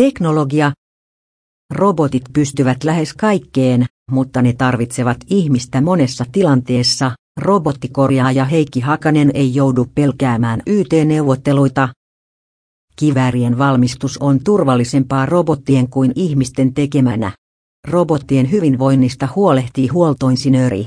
Teknologia. Robotit pystyvät lähes kaikkeen, mutta ne tarvitsevat ihmistä monessa tilanteessa. Robottikorjaaja Heikki Hakanen ei joudu pelkäämään YT-neuvotteluita. Kiväärien valmistus on turvallisempaa robottien kuin ihmisten tekemänä. Robottien hyvinvoinnista huolehtii huoltoinsinööri.